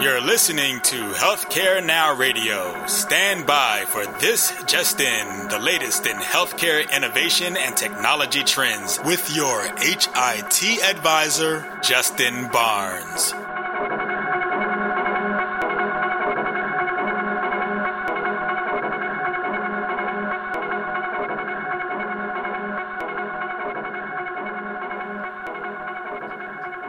You're listening to Healthcare Now Radio. Stand by for this just in, the latest in healthcare innovation and technology trends with your HIT advisor, Justin Barnes.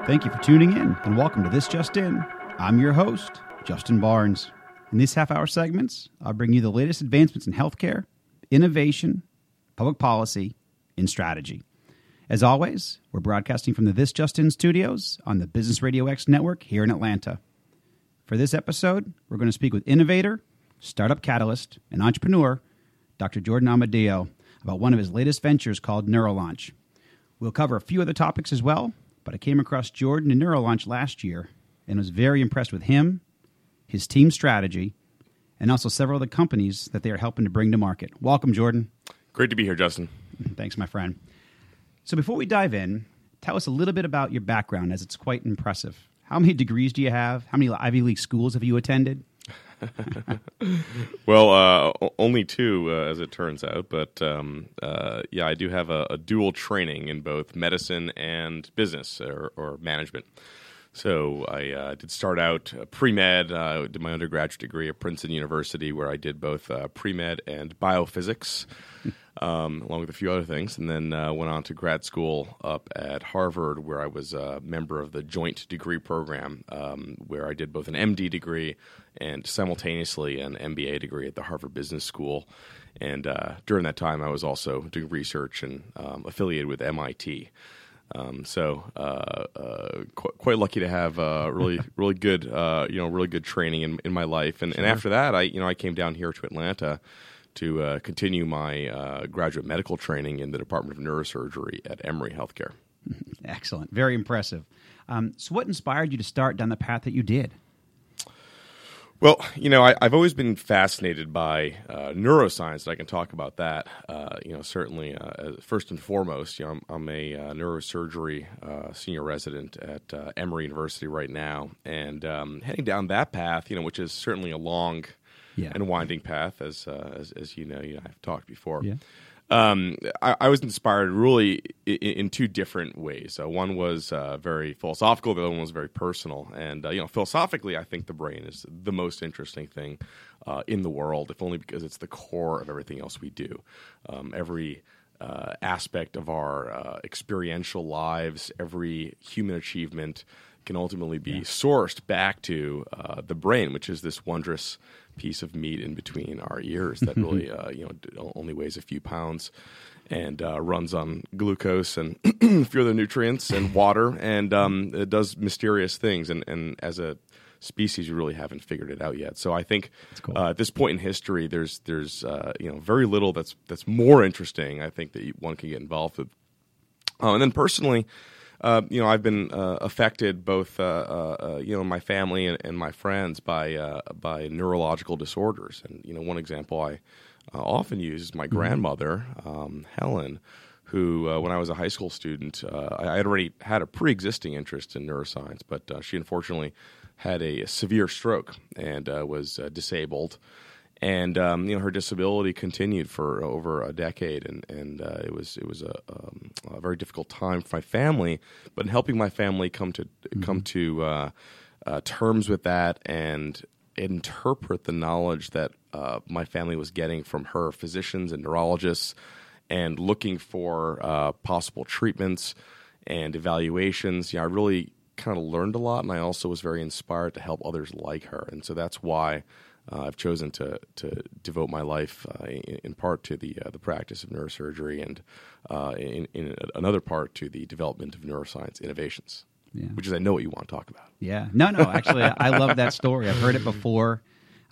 Thank you for tuning in and welcome to This Just In. I'm your host, Justin Barnes. In these half hour segments, I'll bring you the latest advancements in healthcare, innovation, public policy, and strategy. As always, we're broadcasting from the This Just In studios on the Business Radio X network here in Atlanta. For this episode, we're going to speak with innovator, startup catalyst, and entrepreneur, Dr. Jordan Amadio, about one of his latest ventures called Neurolaunch. We'll cover a few other topics as well, but I came across Jordan and Neurolaunch last year and was very impressed with him, his team strategy, and also several of the companies that they are helping to bring to market. Welcome, Jordan. Great to be here, Justin. Thanks, my friend. So before we dive in, tell us a little bit about your background, as it's quite impressive. How many degrees do you have? How many Ivy League schools have you attended? well, uh, only two, uh, as it turns out. But um, uh, yeah, I do have a, a, dual training in both medicine and business or, or management. So I uh, did start out uh, pre med. I did my undergraduate degree at Princeton University, where I did both uh, pre med and biophysics, um, along with a few other things. And then uh, went on to grad school up at Harvard, where I was a member of the joint degree program, um, where I did both an MD degree and simultaneously an MBA degree at the Harvard Business School. And uh, during that time, I was also doing research and um, affiliated with MIT. Um, so uh, uh, qu- quite lucky to have uh, really really good uh, you know really good training in, in my life, and, sure. and after that I you know I came down here to Atlanta to uh, continue my uh, graduate medical training in the Department of Neurosurgery at Emory Healthcare. Excellent, very impressive. Um, so, what inspired you to start down the path that you did? Well, you know, I, have always been fascinated by uh, neuroscience. I can talk about that. Uh, you know, certainly, uh, first and foremost, you know, I'm, I'm a uh, neurosurgery uh, senior resident at uh, Emory University right now, and um, heading down that path, you know, which is certainly a long yeah. and winding path, as, as, as you know, you know, I've talked before. Yeah um, I, I, was inspired really in, in two different ways. Uh, one was uh, very philosophical, the other one was very personal. And uh, you know, philosophically, I think the brain is the most interesting thing uh, in the world, if only because it's the core of everything else we do. Um, every uh, aspect of our uh, experiential lives, every human achievement can ultimately be yeah. sourced back to the brain, which is this wondrous piece of meat in between our ears that really uh, you know only weighs a few pounds and uh, runs on glucose and a few other nutrients and water and um, it does mysterious things and, and as a species we really haven't figured it out yet so I think cool. uh, at this point in history there's there's uh, you know very little that's that's more interesting I think that one can get involved with uh, and then personally uh, you know, I've been uh, affected both, uh, uh, uh you know, my family and, and my friends by uh, by neurological disorders. And you know, one example I often use is my mm-hmm. grandmother, um, Helen, who, when I was a high school student, I had already had a pre-existing interest in neuroscience, but she unfortunately had a severe stroke and was disabled and um, you know her disability continued for over a decade, and and uh, it was it was a, um, a, very difficult time for my family. But in helping my family come to mm-hmm. come to uh, uh, terms with that and interpret the knowledge that uh, my family was getting from her physicians and neurologists, and looking for uh, possible treatments and evaluations, you know, I really kind of learned a lot, and I also was very inspired to help others like her, and so that's why I've chosen to to devote my life uh, in, in, part to the uh, the practice of neurosurgery and uh, in, in, another part to the development of neuroscience innovations. Yeah. Which is, I know what you want to talk about. Yeah, no, no. Actually, I love that story. I've heard it before.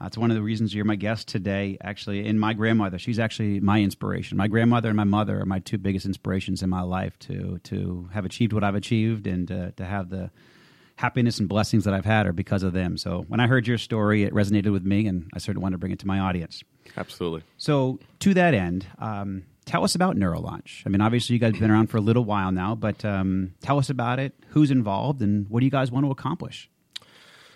Uh, it's one of the reasons you're my guest today. Actually, and my grandmother, she's actually my inspiration. My grandmother and my mother are my two biggest inspirations in my life to to have achieved what I've achieved and uh, to have the happiness and blessings that I've had are because of them. So when I heard your story, it resonated with me, and I certainly wanted to bring it to my audience. Absolutely. So to that end, um, tell us about Neurolaunch. I mean, obviously, you guys have been around for a little while now, but um, tell us about it. Who's involved, and what do you guys want to accomplish?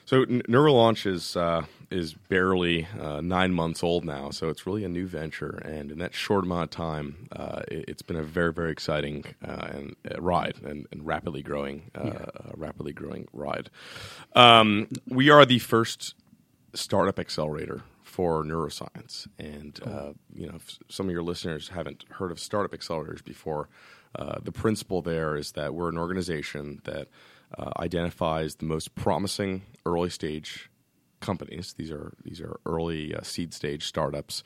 So N- NeuroLaunch is uh, is barely uh, nine months old now, so it's really a new venture. And in that short amount of time, uh, it, has been a very very exciting uh, and uh, ride and, and, rapidly growing, uh, yeah. rapidly growing ride. Um, we are the first startup accelerator for neuroscience, and cool. you know, if some of your listeners haven't heard of startup accelerators before, the principle there is that we're an organization that uh, identifies the most promising early stage companies. These are these are early uh, seed stage startups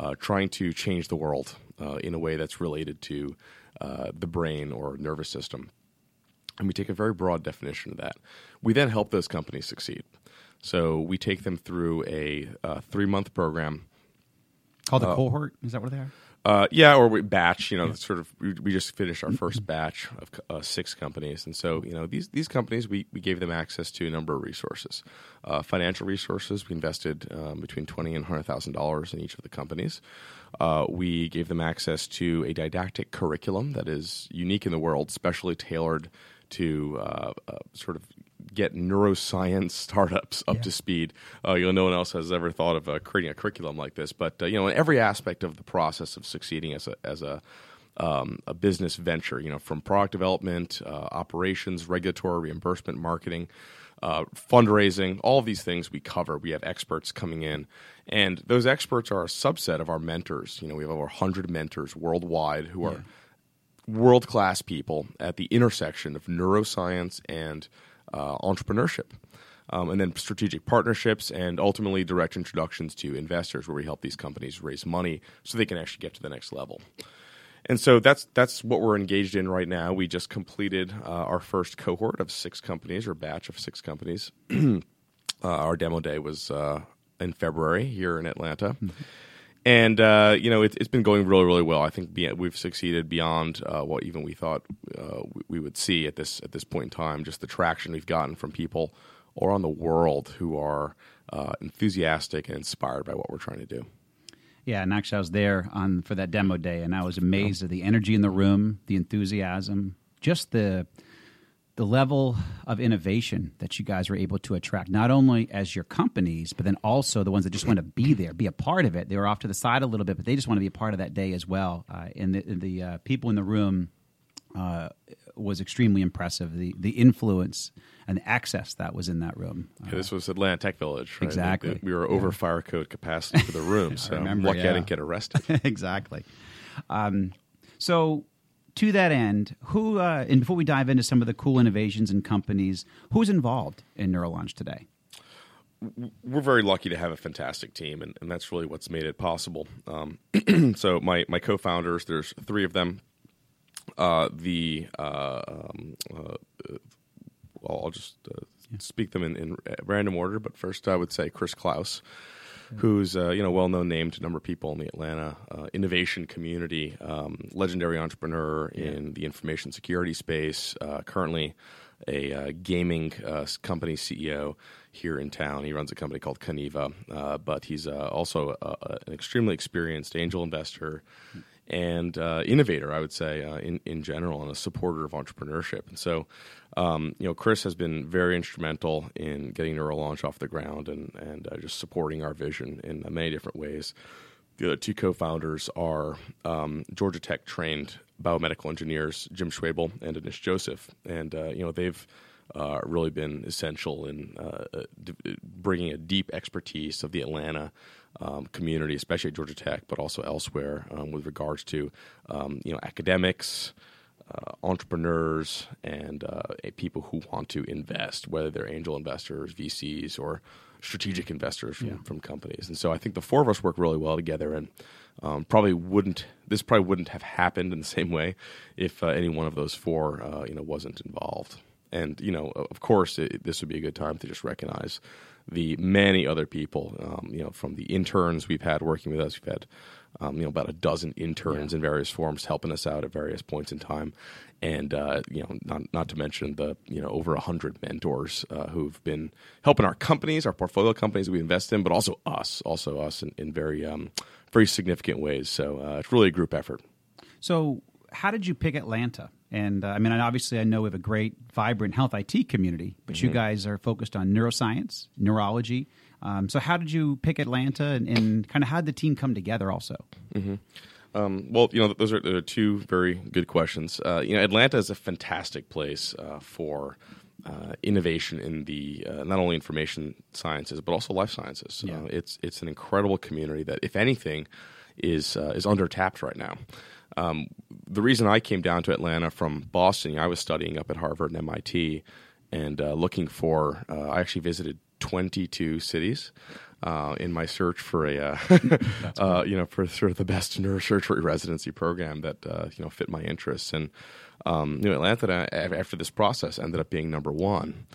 uh, trying to change the world uh, in a way that's related to uh, the brain or nervous system. And we take a very broad definition of that. We then help those companies succeed. So we take them through a uh, three month program called the cohort. Is that what they are? Uh, yeah, or we batch. You know, yeah. sort of. We, we, just finished our first batch of uh, six companies, and so you know these these companies we, we gave them access to a number of resources, uh, financial resources. We invested um, between twenty and hundred thousand dollars in each of the companies. Uh, we gave them access to a didactic curriculum that is unique in the world, specially tailored to uh, uh, sort of get neuroscience startups up yeah. to speed. Uh, you know, no one else has ever thought of uh, creating a curriculum like this. But uh, you know, in every aspect of the process of succeeding as a as a um, a business venture, you know, from product development, uh, operations, regulatory, reimbursement, marketing, uh, fundraising, all of these things we cover. We have experts coming in, and those experts are a subset of our mentors. You know, we have over 100 mentors worldwide who are world class people at the intersection of neuroscience and uh, entrepreneurship. Um, and then strategic partnerships and ultimately direct introductions to investors where we help these companies raise money so they can actually get to the next level. And so that's that's what we're engaged in right now. We just completed uh, our first cohort of six companies or batch of six companies. uh, our demo day was uh, in February here in Atlanta. Mm-hmm and uh, you know it, has been going really really well. I think we've succeeded beyond uh, what even we thought uh, we would see at this at this point in time. Just the traction we've gotten from people around the world who are uh, enthusiastic and inspired by what we're trying to do. Yeah, and actually, I was there on for that demo day, and I was amazed at the energy in the room, the enthusiasm, just the the level of innovation that you guys were able to attract, not only as your companies, but then also the ones that just want to be there, be a part of it. They were off to the side a little bit, but they just want to be a part of that day as well. Uh, and the, the uh, people in the room uh, was extremely impressive. The the influence and the access that was in that room. Yeah, this was Atlanta Tech Village, right? Exactly. We were over yeah. fire code capacity for the room, so remember, lucky yeah. I didn't get arrested. exactly. Um, so to that end, who uh, and before we dive into some of the cool innovations and companies, who's involved in NeuroLaunch today? We're very lucky to have a fantastic team, and, and that's really what's made it possible. Um, so my my co-founders, there's three of them. Uh, the uh, um, uh, I'll just uh, yeah. speak them in, in random order, but first I would say Chris Klaus who's a you know well known name to a number of people in the Atlanta uh, innovation community, um, legendary entrepreneur yeah. in the information security space, uh, currently a uh, gaming uh, company CEO here in town. He runs a company called Kaneva, uh, but he's uh, also an extremely experienced angel investor and uh, innovator, I would say, uh, in in general, and a supporter of entrepreneurship. And so, um, you know, Chris has been very instrumental in getting NeuroLaunch off the ground and and uh, just supporting our vision in many different ways. The other two co-founders are um, Georgia Tech trained biomedical engineers Jim Schwoebel and Anish Joseph, and uh, you know they've uh, really been essential in uh, d- bringing a deep expertise of the Atlanta um, community, especially at Georgia Tech, but also elsewhere, um, with regards to um, you know academics, uh, entrepreneurs, and uh, people who want to invest, whether they're angel investors, VCs, or strategic investors from, yeah. from companies. And so I think the four of us work really well together, and um, probably wouldn't this probably wouldn't have happened in the same way if uh, any one of those four uh, you know wasn't involved. And you know, of course, it, this would be a good time to just recognize the many other people, um, you know, from the interns we've had working with us. We've had, um, you know, about a dozen interns yeah. in various forms helping us out at various points in time, and uh, you know, not not to mention the you know over a hundred mentors uh, who've been helping our companies, our portfolio companies we invest in, but also us, also us in, in very um, very significant ways. So uh, it's really a group effort. So, how did you pick Atlanta? And uh, I mean, obviously, I know we have a great, vibrant health IT community, but Mm-hmm. you guys are focused on neuroscience, neurology. Um, so, how did you pick Atlanta, and, and kind of how did the team come together? Also, Um, well, you know, those are, those are two very good questions. Uh, you know, Atlanta is a fantastic place uh, for uh, innovation in the uh, not only information sciences but also life sciences. Yeah. Uh, it's it's an incredible community that, if anything, is uh, is under tapped right now. Um, the reason I came down to Atlanta from Boston, I was studying up at Harvard and MIT, and uh, looking for. Uh, I actually visited 22 cities uh, in my search for a, uh, uh, you know, for sort of the best neurosurgery residency program that uh, you know fit my interests. And um, you know, Atlanta after this process ended up being number one.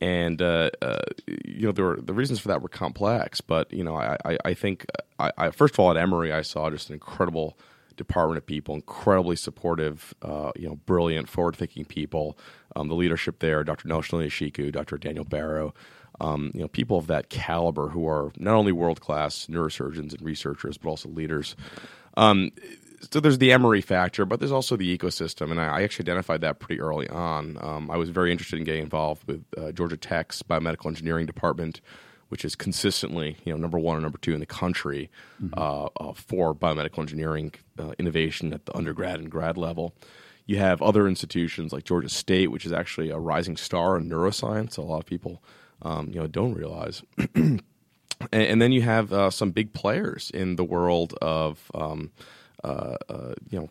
And uh, uh, you know, there were the reasons for that were complex, but you know, I, I, I think I, I first of all at Emory I saw just an incredible department of people, incredibly supportive, uh, you know, brilliant, forward-thinking people. Um, the leadership there, Dr. Nelson Oyesiku, Dr. Daniel Barrow, um, you know, people of that caliber who are not only world-class neurosurgeons and researchers, but also leaders. Um, so there's the Emory factor, but there's also the ecosystem, and I, I actually identified that pretty early on. Um, I was very interested in getting involved with uh, Georgia Tech's biomedical engineering department, which is consistently, you know, number one or number two in the country uh, uh, for biomedical engineering uh, innovation at the undergrad and grad level. You have other institutions like Georgia State, which is actually a rising star in neuroscience. A lot of people, um, you know, don't realize. and, and then you have uh, some big players in the world of, um, uh, uh, you know,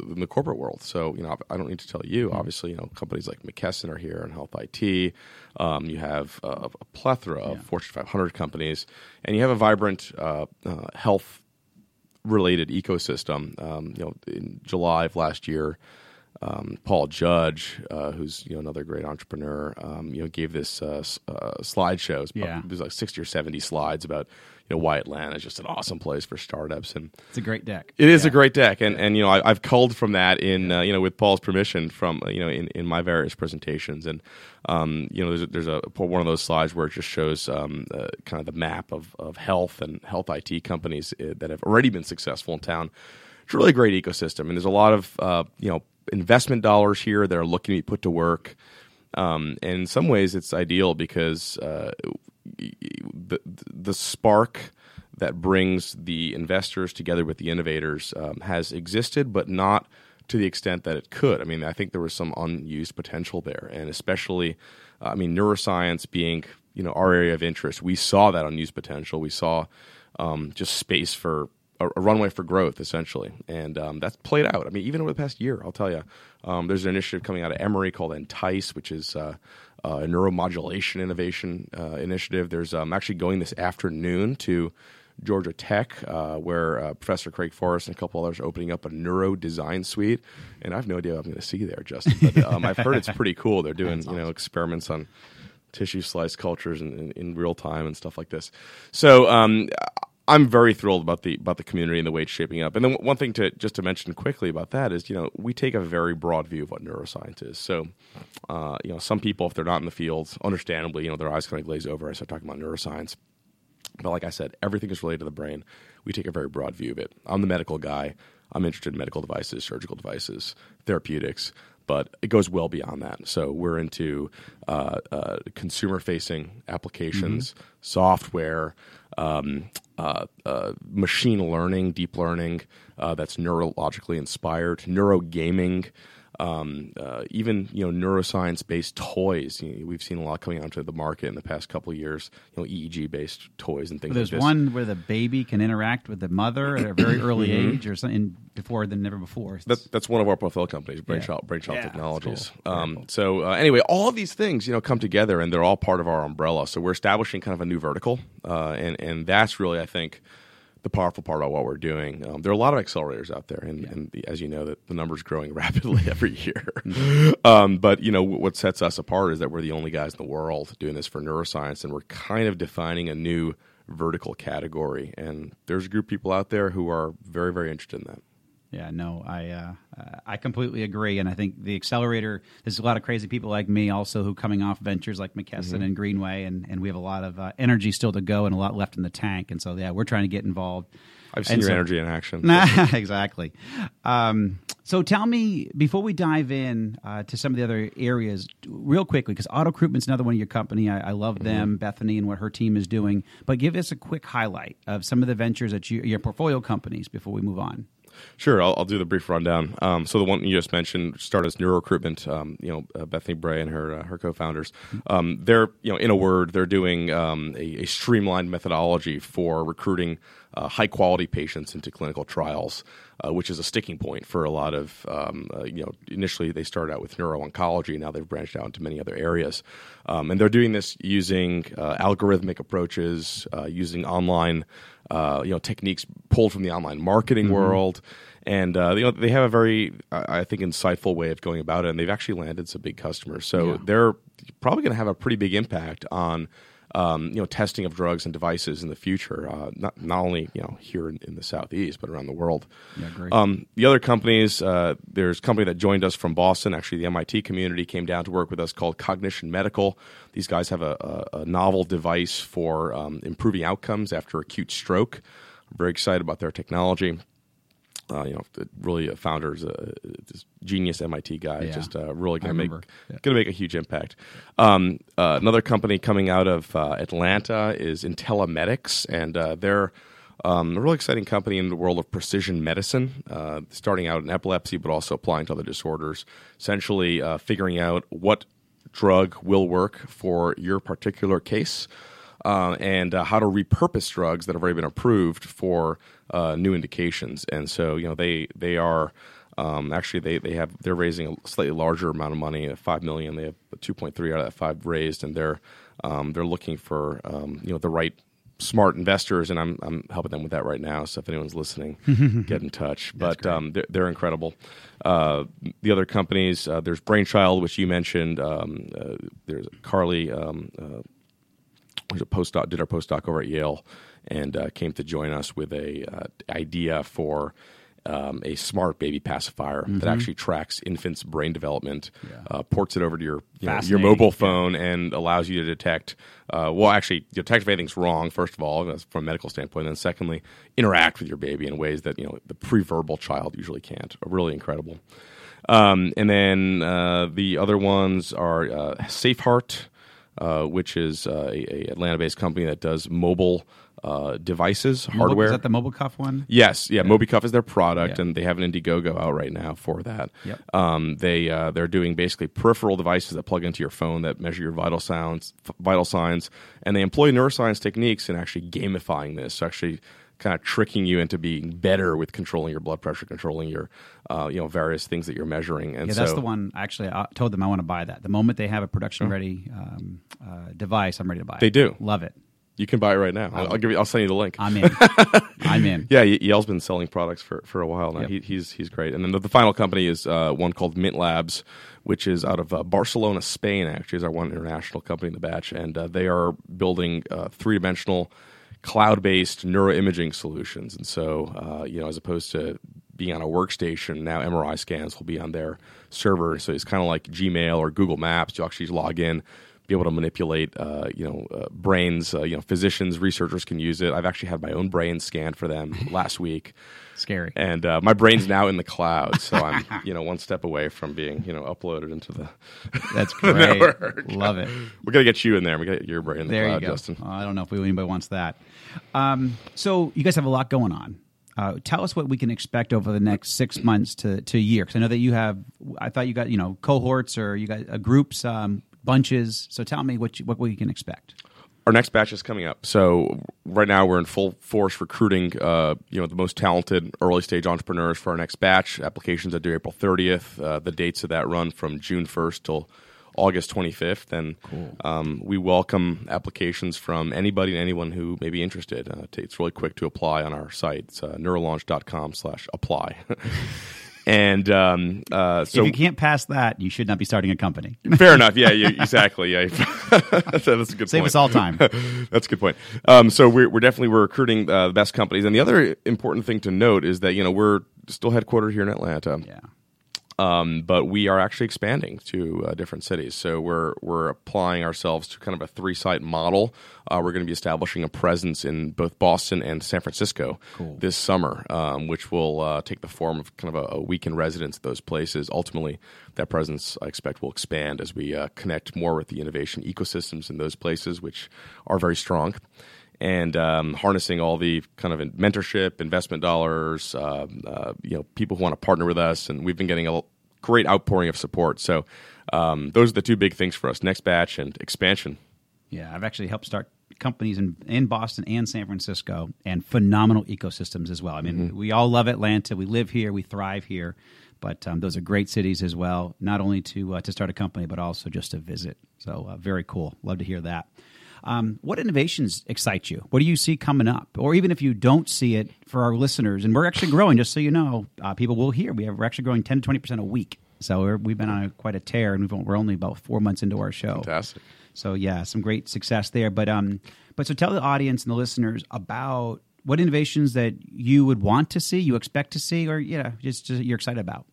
in the corporate world. So, you know, I don't need to tell you. Obviously, you know, companies like McKesson are here in health IT. Um, you have uh, a plethora of Fortune 500 companies, and you have a vibrant uh, uh, health related ecosystem. Um, you know, in July of last year, um, Paul Judge, uh, who's you know another great entrepreneur, um, you know, gave this uh, uh, slideshow. It's Yeah. There's like sixty or seventy slides about you know why Atlanta is just an awesome place for startups and. it's a great deck. It is a great deck, and and you know I, I've culled from that in uh, you know with Paul's permission from you know in, in my various presentations, and um, you know there's a, there's a one of those slides where it just shows um, uh, kind of the map of of health and health IT companies uh, that have already been successful in town. It's a really great ecosystem, and there's a lot of uh, you know investment dollars here that are looking to be put to work. Um, and in some ways, it's ideal because uh, the the spark that brings the investors together with the innovators um, has existed, but not to the extent that it could. I mean, I think there was some unused potential there, and especially, uh, I mean, neuroscience being you know our area of interest, we saw that unused potential. We saw um, just space for a, a runway for growth, essentially, and um, that's played out. I mean, even over the past year, I'll tell you, um, there's an initiative coming out of Emory called Entice, which is uh, a neuromodulation innovation uh, initiative. There's um, actually going this afternoon to Georgia Tech, uh, where uh, Professor Craig Forest and a couple others are opening up a neuro design suite, and I have no idea what I'm going to see there, Justin. But um, I've heard it's pretty cool. They're doing you know experiments on tissue slice cultures in, in, in real time and stuff like this. So um, I'm very thrilled about the about the community and the way it's shaping up. And then one thing to just to mention quickly about that is, you know, we take a very broad view of what neuroscience is. So, uh, you know, some people, if they're not in the field, understandably, you know, their eyes kind of glaze over. I start talking about neuroscience. But like I said, everything is related to the brain. We take a very broad view of it. I'm the medical guy. I'm interested in medical devices, surgical devices, therapeutics, but it goes well beyond that. So we're into uh, uh, consumer facing applications, software, um, uh, uh, machine learning, deep learning uh, that's neurologically inspired, neurogaming. Um, uh, even you know neuroscience based toys. You know, we've seen a lot coming onto the market in the past couple of years. You know EEG based toys and things. There's like this. one where the baby can interact with the mother at a very early age, or something before than never before. Mm-hmm. That, that's one of our portfolio companies, Brainchild, Brainchild Yeah, Technologies. cool. Um, cool. So uh, anyway, all of these things you know come together, and they're all part of our umbrella. So we're establishing kind of a new vertical, uh, and and that's really I think the powerful part about what we're doing. Um, there are a lot of accelerators out there, and, and the, as you know, that the numbers growing rapidly every year. Um, but you know what sets us apart is that we're the only guys in the world doing this for neuroscience, and we're kind of defining a new vertical category. And there's a group of people out there who are very very interested in that. Yeah, no, I uh, I completely agree, and I think the accelerator. There's a lot of crazy people like me also who coming off ventures like McKesson Mm-hmm. and Greenway, and, and we have a lot of uh, energy still to go and a lot left in the tank, and so yeah, we're trying to get involved. I've seen And your so- energy in action. exactly. Um, so tell me before we dive in uh, to some of the other areas, real quickly, because Auto Recruitment's another one of your company. I, I love them, Bethany, and what her team is doing. But give us a quick highlight of some of the ventures that you, your portfolio companies before we move on. Sure, I'll, I'll do the brief rundown. Um, so the one you just mentioned started as Neuro Recruitment. Um, you know, uh, Bethany Bray and her uh, her co-founders. Um, they're you know, in a word, they're doing um, a, a streamlined methodology for recruiting uh, high quality patients into clinical trials, uh, which is a sticking point for a lot of um, uh, you know. Initially, they started out with neuro oncology. Now they've branched out into many other areas, um, and they're doing this using uh, algorithmic approaches, uh, using online uh, you know techniques pulled from the online marketing world, and uh, you know they have a very I I think insightful way of going about it, and they've actually landed some big customers. So Yeah. they're probably going to have a pretty big impact on. Um, you know, testing of drugs and devices in the future, uh, not not only you know here in, in the southeast, but around the world. Yeah, great. Um, the other companies, uh, there's a company that joined us from Boston. Actually, the MIT community came down to work with us called Cognition Medical. These guys have a, a, a novel device for um, improving outcomes after acute stroke. I'm very excited about their technology. Uh, you know, really, a founder's a this genius MIT guy. Yeah. Just uh, really going to make. Yeah. going to make a huge impact. Um, uh, another company coming out of uh, Atlanta is Intellimedics, and uh, they're um, a really exciting company in the world of precision medicine, uh, starting out in epilepsy, but also applying to other disorders. Essentially, uh, figuring out what drug will work for your particular case. Uh, and uh, how to repurpose drugs that have already been approved for uh, new indications, and so you know they they are um, actually, they, they have they're raising a slightly larger amount of money, at five million. They have two point three out of that five raised, and they're um, they're looking for um, you know the right smart investors, and I'm I'm helping them with that right now. So if anyone's listening, get in touch. but um, they're, they're incredible. Uh, the other companies, uh, there's Brainchild, which you mentioned. Um, uh, there's Carly. Um, was a postdoc, did our postdoc over at Yale, and uh, came to join us with a uh, idea for um, a smart baby pacifier that actually tracks infants' brain development, uh, ports it over to your you know, your mobile phone, and allows you to detect. Uh, well, actually, detect if anything's wrong. First of all, from a medical standpoint, and then secondly, interact with your baby in ways that you know the pre-verbal child usually can't. Really incredible. Um, and then uh, the other ones are uh, SafeHeart, uh, which is uh, a, a Atlanta-based company that does mobile uh, devices, Mobile- hardware. Is that the mobile cuff one? Yes, yeah, MobiCuff is their product, Yeah. and they have an Indiegogo out right now for that. Yep. Um, they uh, they're doing basically peripheral devices that plug into your phone that measure your vital sounds, f- vital signs, and they employ neuroscience techniques in actually gamifying this, so actually kind of tricking you into being better with controlling your blood pressure, controlling your uh, you know various things that you're measuring. And Yeah, so that's the one. Actually, I told them I want to buy that. The moment they have a production ready um, uh, device, I'm ready to buy it. They do. Love it. you can buy it right now. I'll, I'll give you. I'll send you the link. I'm in. I'm in. Yeah, Ye- Yale's been selling products for, for a while now. Yep. He, he's he's great. And then the, the final company is uh, one called Mint Labs, which is out of uh, Barcelona, Spain. Actually, is our one international company in the batch, and uh, they are building uh, three dimensional cloud based neuroimaging solutions. And so, uh, you know, as opposed to being on a workstation, now MRI scans will be on their server. So it's kind of like Gmail or Google Maps. You actually log in be able to manipulate, uh, you know, uh, brains. Uh, you know, physicians, researchers can use it. I've actually had my own brain scanned for them last week, Scary. and uh, my brain's now in the cloud. So I'm, you know, one step away from being, you know, uploaded into the. That's great. Love it. We're gonna get you in there. We got get your brain in the There cloud, you go. Justin. I don't know if anybody wants that. Um, so you guys have a lot going on. Uh, tell us what we can expect over the next six months to, to a year. Because I know that you have. I thought you got you know cohorts or you got uh, groups, um, bunches. So tell me what you, what we can expect. our next batch is coming up. So right now we're in full force recruiting, uh, you know, the most talented early stage entrepreneurs for our next batch. Applications are due April 30th. Uh, the dates of that run from June 1st till August 25th. And um, we welcome applications from anybody and anyone who may be interested. Uh, it's really quick to apply on our site. It's uh, neurolaunch.com slash apply. And um, uh, so if you can't pass that, you should not be starting a company. fair enough. Yeah, you, exactly. Yeah, that's, that's a good. Save point. us all time. That's a good point. Um, so we're, we're definitely we're recruiting uh, the best companies, and the other important thing to note is that you know we're still headquartered here in Atlanta. Yeah. Um, but we are actually expanding to uh, different cities. So we're we're applying ourselves to kind of a three site model. Uh, we're going to be establishing a presence in both Boston and San Francisco this summer, um, which will uh, take the form of kind of a, a weekend residence at those places. Ultimately, that presence I expect will expand as we uh, connect more with the innovation ecosystems in those places, which are very strong and um, harnessing all the kind of mentorship, investment dollars, uh, uh, you know, people who want to partner with us, and we've been getting a great outpouring of support. So um, those are the two big things for us: next batch and expansion. Yeah, I've actually helped start companies in, in Boston and San Francisco and phenomenal ecosystems as well. I mean, we all love Atlanta. We live here. We thrive here. But um, those are great cities as well, not only to uh, to start a company, but also just to visit. So uh, very cool. Love to hear that. Um, what innovations excite you? What do you see coming up? Or even if you don't see it for our listeners, and we're actually growing, just so you know, uh, people will hear. We have, we're actually growing 10 to 20% a week. So we're, we've been on a, quite a tear, and we've, we're only about four months into our show. Fantastic. So yeah, some great success there. But um, but so tell the audience and the listeners about what innovations that you would want to see, you expect to see, or yeah, just, just you're excited about.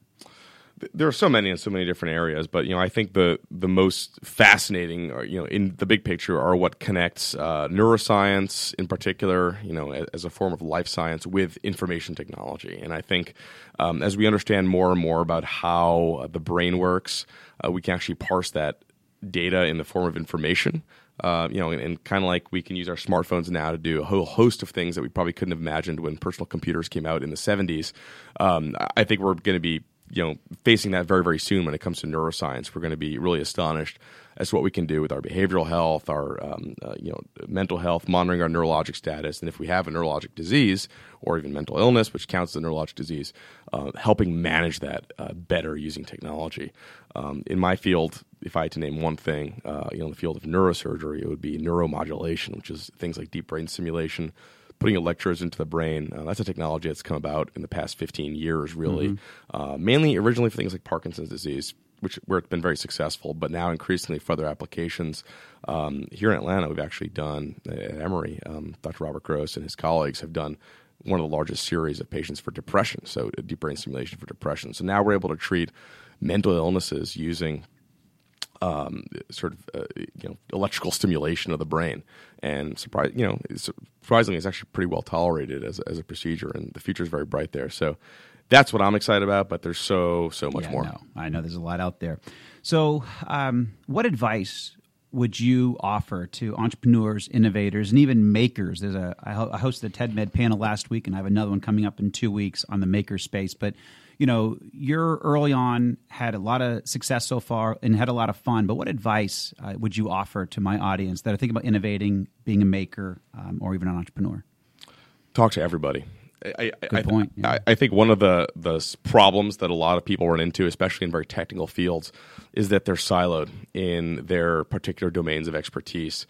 There are so many in so many different areas, but you know, I think the the most fascinating, or, you know, in the big picture, are what connects uh, neuroscience, in particular, you know, as, as a form of life science with information technology. And I think um, as we understand more and more about how uh, the brain works, uh, we can actually parse that data in the form of information. Uh, you know, and, and kind of like we can use our smartphones now to do a whole host of things that we probably couldn't have imagined when personal computers came out in the 70s. Um, I think we're going to be you know facing that very very soon when it comes to neuroscience. We're going to be really astonished as to what we can do with our behavioral health our um, uh, you know mental health monitoring our neurologic status and if we have a neurologic disease or even mental illness which counts as a neurologic disease uh, helping manage that uh, better using technology. Um, in my field if i had to name one thing uh, you know in the field of neurosurgery it would be neuromodulation which is things like deep brain stimulation putting electrodes into the brain. Uh, that's a technology that's come about in the past 15 years, really. Uh, mainly originally for things like Parkinson's disease, which where it's been very successful, but now increasingly for other applications. Um, here in Atlanta, we've actually done at Emory. Um, Dr. Robert Gross and his colleagues have done one of the largest series of patients for depression, so deep brain stimulation for depression. So now we're able to treat mental illnesses using um, sort of uh, you know electrical stimulation of the brain, and surprise you know surprisingly it's actually pretty well tolerated as as a procedure, and the future is very bright there. So that's what I'm excited about. But there's so so much yeah, more. No, I know there's a lot out there. So, um, what advice would you offer to entrepreneurs, innovators, and even makers? There's a I ho- I hosted a TED Med panel last week, and I have another one coming up in two weeks on the maker space. But you know, you're early on, had a lot of success so far, and had a lot of fun. But what advice uh, would you offer to my audience that are thinking about innovating, being a maker, um, or even an entrepreneur? talk to everybody. I, I, Good I, point, yeah. I, I think one of the the problems that a lot of people run into, especially in very technical fields, is that they're siloed in their particular domains of expertise.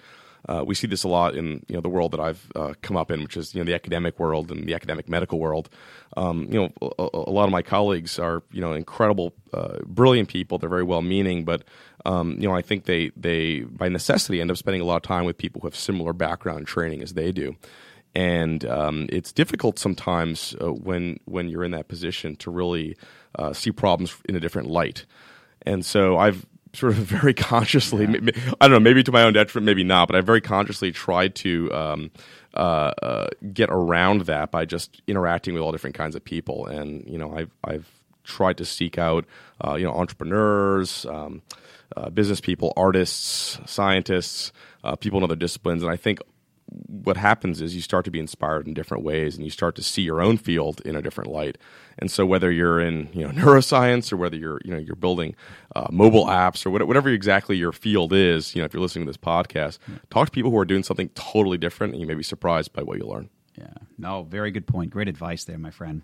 Uh, we see this a lot in you know the world that I've uh, come up in, which is you know the academic world and the academic medical world. Um, you know, a, a lot of my colleagues are you know incredible, uh, brilliant people. They're very well meaning, but um, you know I think they they by necessity end up spending a lot of time with people who have similar background training as they do and um, it's difficult sometimes uh, when when you're in that position to really uh, see problems in a different light. And so I've sort of very consciously, I don't know, maybe to my own detriment, maybe not, but I very consciously tried to um, uh, uh, get around that by just interacting with all different kinds of people. And you know, I've I've tried to seek out uh, you know entrepreneurs. Um, uh, business people, artists, scientists, uh, people in other disciplines, and I think what happens is you start to be inspired in different ways and you start to see your own field in a different light and so whether you're in you know neuroscience or whether you're you know you're building uh, mobile apps or what- whatever exactly your field is you know if you're listening to this podcast talk to people who are doing something totally different and you may be surprised by what you learn Yeah. No, very good point. Great advice there, my friend.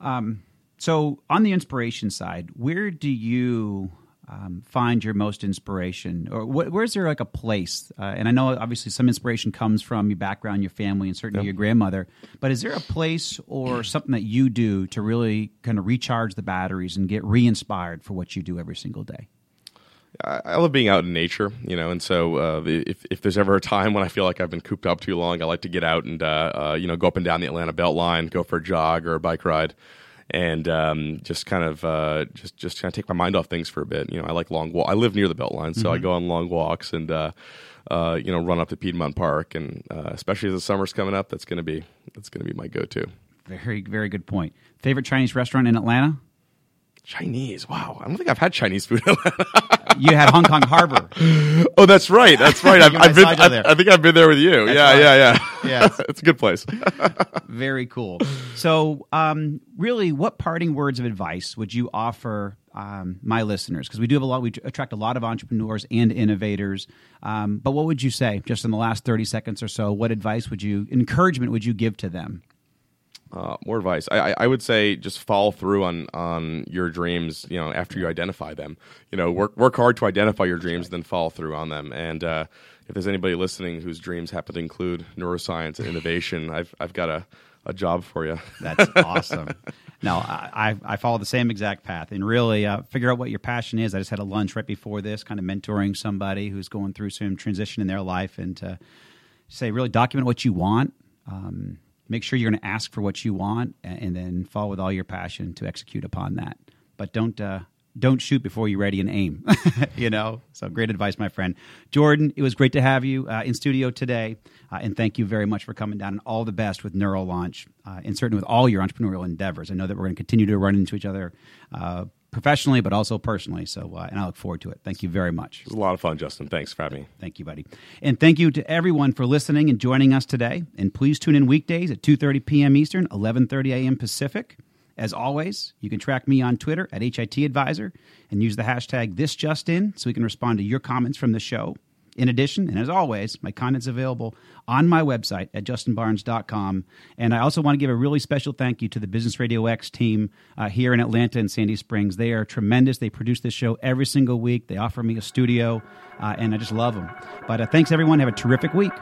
Um, so, on the inspiration side, where do you um, find your most inspiration, or wh- where's there like a place? Uh, and I know obviously some inspiration comes from your background, your family, and certainly your grandmother. But is there a place or something that you do to really kind of recharge the batteries and get re-inspired for what you do every single day? I, I love being out in nature, you know, and so uh, if if there's ever a time when I feel like I've been cooped up too long, I like to get out and uh, uh, you know go up and down the Atlanta Beltline, go for a jog or a bike ride and um, just kind of uh, just just kind of take my mind off things for a bit. You know, I like long walk. I live near the Beltline, so mm-hmm. I go on long walks and uh, uh, you know run up to Piedmont Park, and uh, especially as the summer's coming up, that's gonna be that's gonna be my go-to. Very very good point. Favorite Chinese restaurant in Atlanta? Chinese. Wow, I don't think I've had Chinese food. you had Hong Kong Harbor. Oh, that's right. That's right. I've, I've been. I, I, think I've been there with you. That's yeah, right. yeah, yeah, yeah. it's a good place. Very cool. So, um, really, what parting words of advice would you offer um, my listeners? Because we do have a lot. We attract a lot of entrepreneurs and innovators. Um, but what would you say, just in the last thirty seconds or so? What advice would you, encouragement would you give to them? Uh, more advice. I, I would say just follow through on on your dreams. You know, after you identify them, you know, work work hard to identify your dreams, then follow through on them. And uh, if there's anybody listening whose dreams happen to include neuroscience and innovation, I've I've got a a job for you. That's awesome. no, I, I follow the same exact path and really uh, figure out what your passion is. I just had a lunch right before this, kind of mentoring somebody who's going through some transition in their life, and to say really document what you want. Um, make sure you're going to ask for what you want and then follow with all your passion to execute upon that. But don't uh, don't shoot before you're ready and aim you know? So great advice my friend. Jordan it was great to have you uh, in studio today uh, and thank you very much for coming down and all the best with neurolaunch uh, and certainly with all your entrepreneurial endeavors. I know that we're going to continue to run into each other uh, professionally, but also personally. So, uh, and I look forward to it. Thank you very much. It was a lot of fun, Justin. Thanks for having me. Thank you, buddy. And thank you to everyone for listening and joining us today. And please tune in weekdays at 2.30 p.m. Eastern, 11.30 a.m. Pacific. As always, you can track me on Twitter at HIT Advisor and use the hashtag ThisJustIn so we can respond to your comments from the show. In addition, and as always, my content's available on my website at justinbarnes.com. And I also want to give a really special thank you to the Business Radio X team uh, here in Atlanta and Sandy Springs. They are tremendous. They produce this show every single week. They offer me a studio, uh, and I just love them. But uh, thanks, everyone. Have a terrific week.